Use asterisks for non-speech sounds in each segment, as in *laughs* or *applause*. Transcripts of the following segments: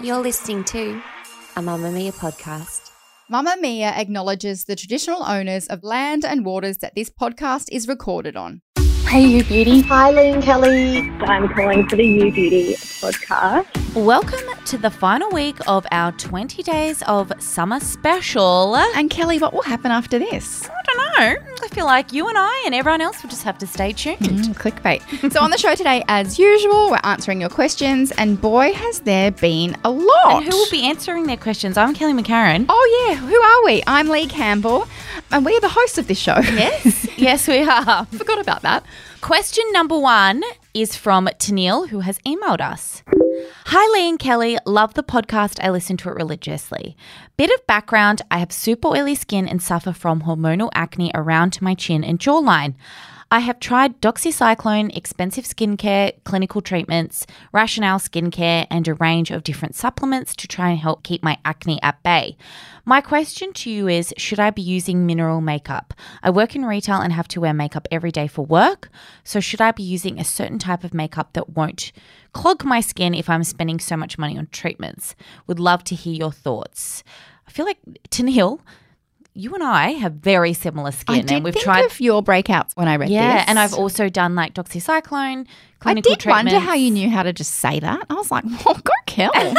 You're listening to a Mamamia podcast. Mamamia acknowledges the traditional owners of land and waters that this podcast is recorded on. Hey, you beauty. Hi, Leigh and Kelly. I'm calling for the You Beauty podcast. Welcome to the final week of our 20 days of summer special. And Kelly, what will happen after this? I don't know. I feel like you and I and everyone else will just have to stay tuned. Mm, clickbait. so on the show today, as usual, we're answering your questions, and boy, has there been a lot. And who will be answering their questions? I'm Kelly McCarren. Oh yeah, who are we? I'm Leigh Campbell, and we are the hosts of this show. Yes, *laughs* yes, we are. Forgot about that. Question number one is from Tennille, who has emailed us. Hi, Leigh and Kelly. Love the podcast. I listen to it religiously. Bit of background I have super oily skin and suffer from hormonal acne around my chin and jawline. I have tried doxycycline, expensive skincare, clinical treatments, rationale skincare, and a range of different supplements to try and help keep my acne at bay. My question to you is Should I be using mineral makeup? I work in retail and have to wear makeup every day for work. So, should I be using a certain type of makeup that won't clog my skin if I'm spending so much money on treatments? Would love to hear your thoughts. I feel like, Tennille, you and I have very similar skin, I did and we've think tried of your breakouts when I read yeah, this. and I've also done like doxycycline, I did treatments. wonder how you knew how to just say that. I was like, *laughs* well, go Kelly.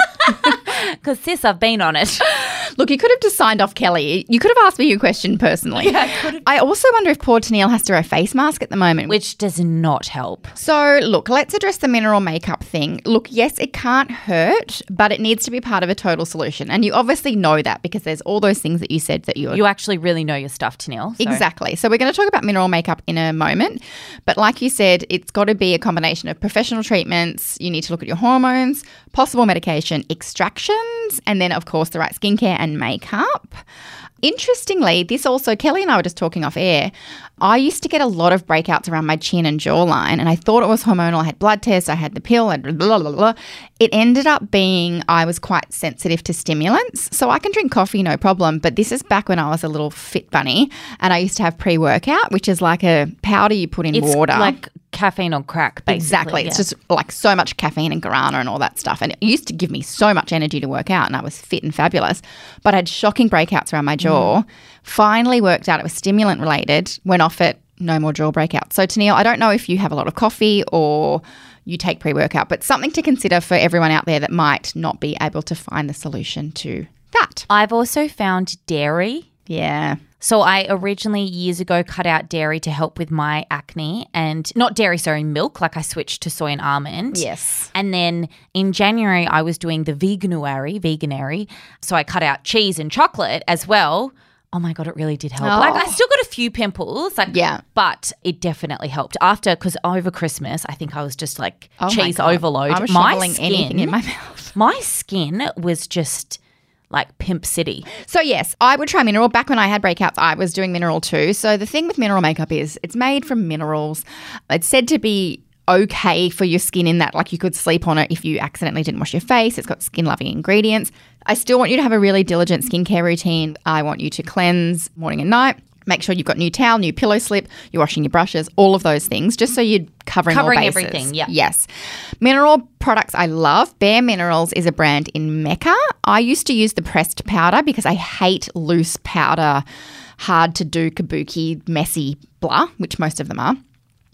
Because *laughs* sis, I've been on it. *laughs* Look, you could have just signed off Kelly. You could have asked me your question personally. *laughs* Yeah, I. I also wonder if poor Tennille has to wear a face mask at the moment. Which does not help. so, look, let's address the mineral makeup thing. Look, yes, it can't hurt, but it needs to be part of a total solution. And you obviously know that because there's all those things that you said that you're You actually really know your stuff, Tennille. so- Exactly. So we're going to talk about mineral makeup in a moment. But like you said, it's got to be a combination of professional treatments. You need to look at your hormones, possible medication extractions, and then, of course, the right skincare and makeup. Interestingly, this also, Kelly and I were just talking off air. I used to get a lot of breakouts around my chin and jawline, and I thought it was hormonal. I had blood tests, I had the pill, and blah, blah, blah. It ended up being I was quite sensitive to stimulants. So I can drink coffee, no problem. But this is back when I was a little fit bunny, and I used to have pre workout, which is like a powder you put in It's water. like caffeine on crack, basically. Exactly. It's just like so much caffeine and guarana and all that stuff. And it used to give me so much energy to work out and I was fit and fabulous. But I had shocking breakouts around my jaw. Mm. Finally worked out it was stimulant related, went off it, no more jaw breakouts. So Tennille, I don't know if you have a lot of coffee or you take pre workout, but something to consider for everyone out there that might not be able to find the solution to that. I've also found dairy. Yeah. So I originally years ago cut out dairy to help with my acne and not dairy, sorry, milk. Like I switched to soy and almond. Yes. And then in January, I was doing the veganuary, veganary. So I cut out cheese and chocolate as well. Oh my God, it really did help. Like I Oh. still got a few pimples. Like, Yeah. But it definitely helped after, because over Christmas, I think I was just like Oh cheese overload. I was my skin, anything in my mouth. my skin was just like pimp city. So yes, I would try mineral. Back when I had breakouts, I was doing mineral too. So the thing with mineral makeup is it's made from minerals. It's said to be okay for your skin in that like you could sleep on it if you accidentally didn't wash your face. It's got skin loving ingredients. I still want you to have a really diligent skincare routine. I want you to cleanse morning and night. Make sure you've got new towel, new pillow slip, you're washing your brushes, all of those things, just so you're covering, Covering all bases. everything, yeah. Yes. Mineral products I love. Bare Minerals is a brand in Mecca. I used to use the pressed powder because I hate loose powder, hard to do, kabuki, messy blah, which most of them are.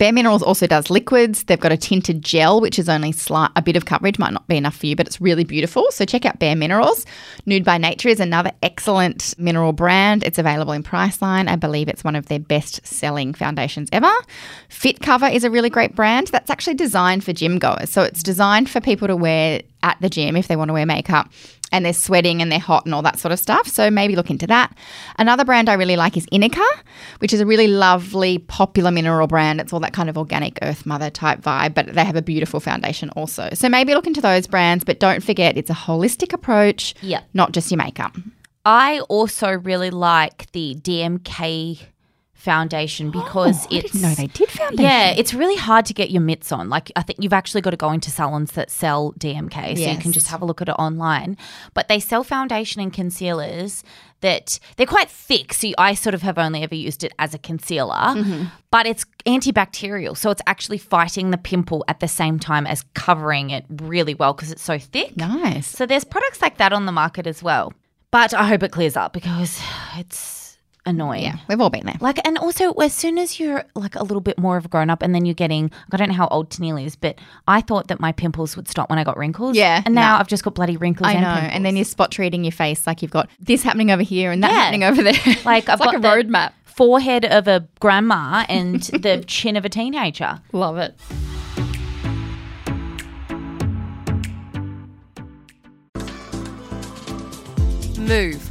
Bare Minerals also does liquids. They've got a tinted gel, which is only slight, a bit of coverage, might not be enough for you, but it's really beautiful. So check out Bare Minerals. Nude by Nature is another excellent mineral brand. It's available in Priceline. I believe it's one of their best selling foundations ever. Fit Cover is a really great brand that's actually designed for gym goers. So it's designed for people to wear at the gym if they want to wear makeup and they're sweating and they're hot and all that sort of stuff. So maybe look into that. Another brand I really like is Inika, which is a really lovely, popular mineral brand. It's all that kind of organic earth mother type vibe, but they have a beautiful foundation also. So maybe look into those brands, but don't forget it's a holistic approach, Yeah. not just your makeup. I also really like the DMK foundation because Oh, I it's didn't know they did foundation. Yeah, it's really hard to get your mitts on. Like I think you've actually got to go into salons that sell DMK, so you can just have a look at it online. But they sell foundation and concealers that they're quite thick. So I sort of have only ever used it as a concealer, Mm-hmm. but it's antibacterial, so it's actually fighting the pimple at the same time as covering it really well because it's so thick. Nice. So there's products like that on the market as well. But I hope it clears up because *sighs* it's annoying. Yeah, we've all been there. Like, and also, as soon as you're like a little bit more of a grown up, and then you're getting, I don't know how old Tennille is, but I thought that my pimples would stop when I got wrinkles. Yeah, And now no. I've just got bloody wrinkles. I and know. pimples. And then you're spot treating your face like you've got this happening over here and that Yeah. happening over there. *laughs* like, I've like got a the roadmap. forehead of a grandma *laughs* and the chin of a teenager. Love it. Move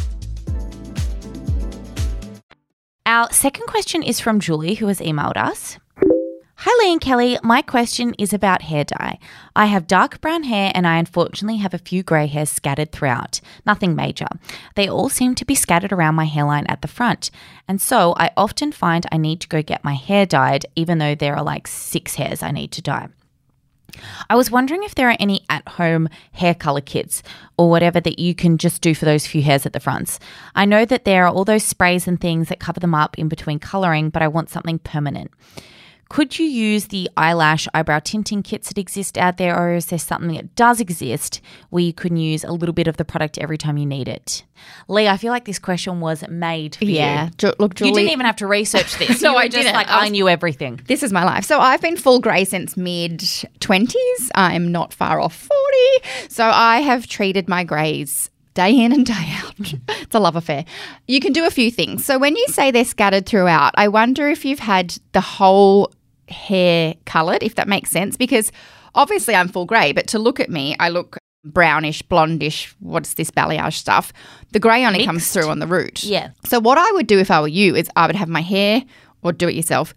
Our second question is from Julie, who has emailed us. Hi, Leigh and Kelly. My question is about hair dye. I have dark brown hair and I unfortunately have a few grey hairs scattered throughout. Nothing major. They all seem to be scattered around my hairline at the front. And so I often find I need to go get my hair dyed, even though there are like six hairs I need to dye. I was wondering if there are any at home hair color kits or whatever that you can just do for those few hairs at the fronts. I know that there are all those sprays and things that cover them up in between coloring, but I want something permanent. Could you use the eyelash eyebrow tinting kits that exist out there, or is there something that does exist where you can use a little bit of the product every time you need it? Leigh, I feel like this question was made for Yeah. you. Yeah, look, Julie. You didn't even have to research this. *laughs* No, I just didn't. Like I I, knew everything. This is my life. So I've been full grey since mid 20s. I'm not far off 40. So I have treated my greys day in and day out. *laughs* it's a love affair. You can do a few things. So when you say they're scattered throughout, I wonder if you've had the whole hair coloured, if that makes sense, because obviously I'm full grey, but to look at me, I look brownish, blondish, what's this balayage stuff? The grey only comes through on the root. Yeah. So what I would do if I were you is I would have my hair or do it yourself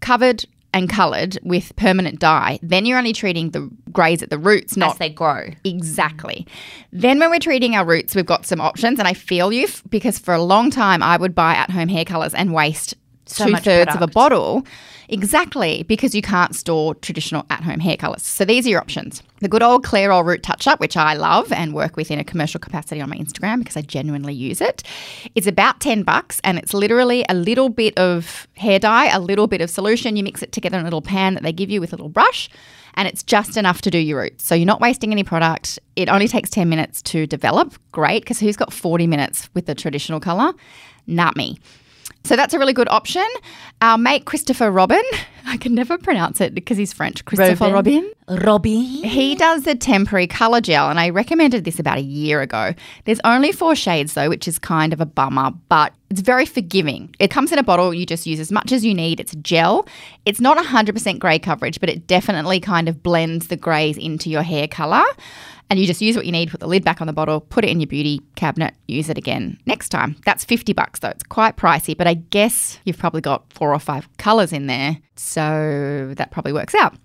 covered and coloured with permanent dye. Then you're only treating the greys at the roots, not As they grow. Exactly. Then when we're treating our roots, we've got some options, and I feel you f- because for a long time I would buy at home hair colors and waste So two thirds of a bottle. Exactly, because you can't store traditional at home hair colors. So these are your options. The good old Clairol Root Touch Up, which I love and work with in a commercial capacity on my Instagram because I genuinely use it. It's about 10 bucks and it's literally a little bit of hair dye, a little bit of solution. You mix it together in a little pan that they give you with a little brush and it's just enough to do your roots. So you're not wasting any product. It only takes 10 minutes to develop. Great, because who's got 40 minutes with the traditional color? Not me. So that's a really good option. Our mate Christopher Robin, *laughs* I can never pronounce it because he's French. Christopher Robin. Robbie. He does the temporary color gel, and I recommended this about a year ago. There's only four shades though, which is kind of a bummer, but it's very forgiving. It comes in a bottle, you just use as much as you need. It's gel. It's not 100% grey coverage, but it definitely kind of blends the greys into your hair color. And you just use what you need, put the lid back on the bottle, put it in your beauty cabinet, use it again next time. That's 50 bucks though. It's quite pricey, but I guess you've probably got four or five colors in there. So that probably works out.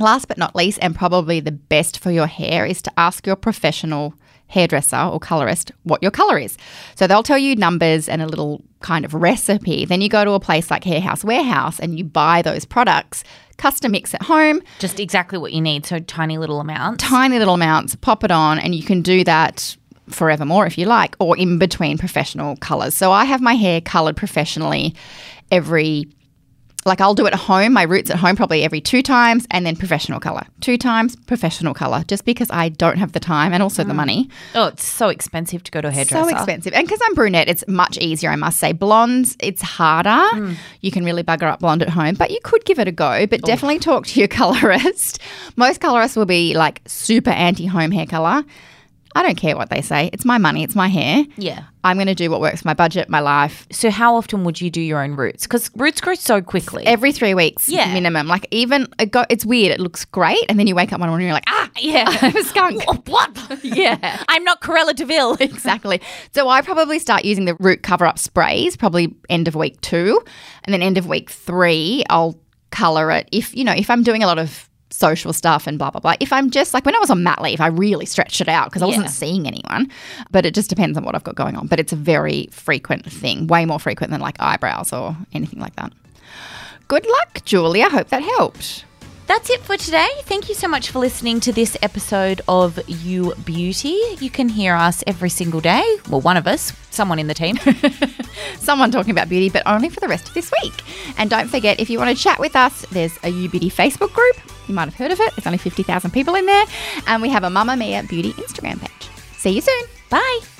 Last but not least, and probably the best for your hair, is to ask your professional hairdresser or colorist what your color is. So they'll tell you numbers and a little kind of recipe. Then you go to a place like Hair House Warehouse and you buy those products, custom mix at home, Just exactly what you need. So tiny little amounts. tiny little amounts, pop it on, and you can do that forevermore if you like, or in between professional colors. So I have my hair colored professionally every like I'll do it at home, my roots at home probably every two times, and then professional color. Two times professional color, just because I don't have the time and also the mm. money. Oh, it's so expensive to go to a hairdresser. So expensive. And because I'm brunette, it's much easier, I must say. Blondes, it's harder. Mm. You can really bugger up blonde at home, but you could give it a go. But definitely talk to your *laughs* colorist. Most colorists will be like super anti home hair color. I don't care what they say. It's my money, it's my hair. Yeah. I'm going to do what works for my budget, my life. So how often would you do your own roots? Because roots grow so quickly. Every three weeks Yeah. minimum. Like even it go, it's weird. It looks great, and then you wake up one morning and you're like, ah, *laughs* yeah. *laughs* I'm a skunk. what? *laughs* yeah. I'm not Cruella de Vil. Exactly. So I probably start using the root cover up sprays probably end of week two, and then end of week three I'll color it. If you know if I'm doing a lot of social stuff and blah blah blah. If I'm just like when I was on mat leave, I really stretched it out because I wasn't seeing anyone. But it just depends on what I've got going on. But it's a very frequent thing, way more frequent than like eyebrows or anything like that. Good luck, Julie. I hope that helped. That's it for today. Thank you so much for listening to this episode of You Beauty. You can hear us every single day. Well, one of us, someone in the team. *laughs* someone talking about beauty, but only for the rest of this week. And don't forget, if you want to chat with us, there's a You Beauty Facebook group. You might have heard of it. There's only 50,000 people in there. And we have a Mamamia Beauty Instagram page. See you soon. Bye.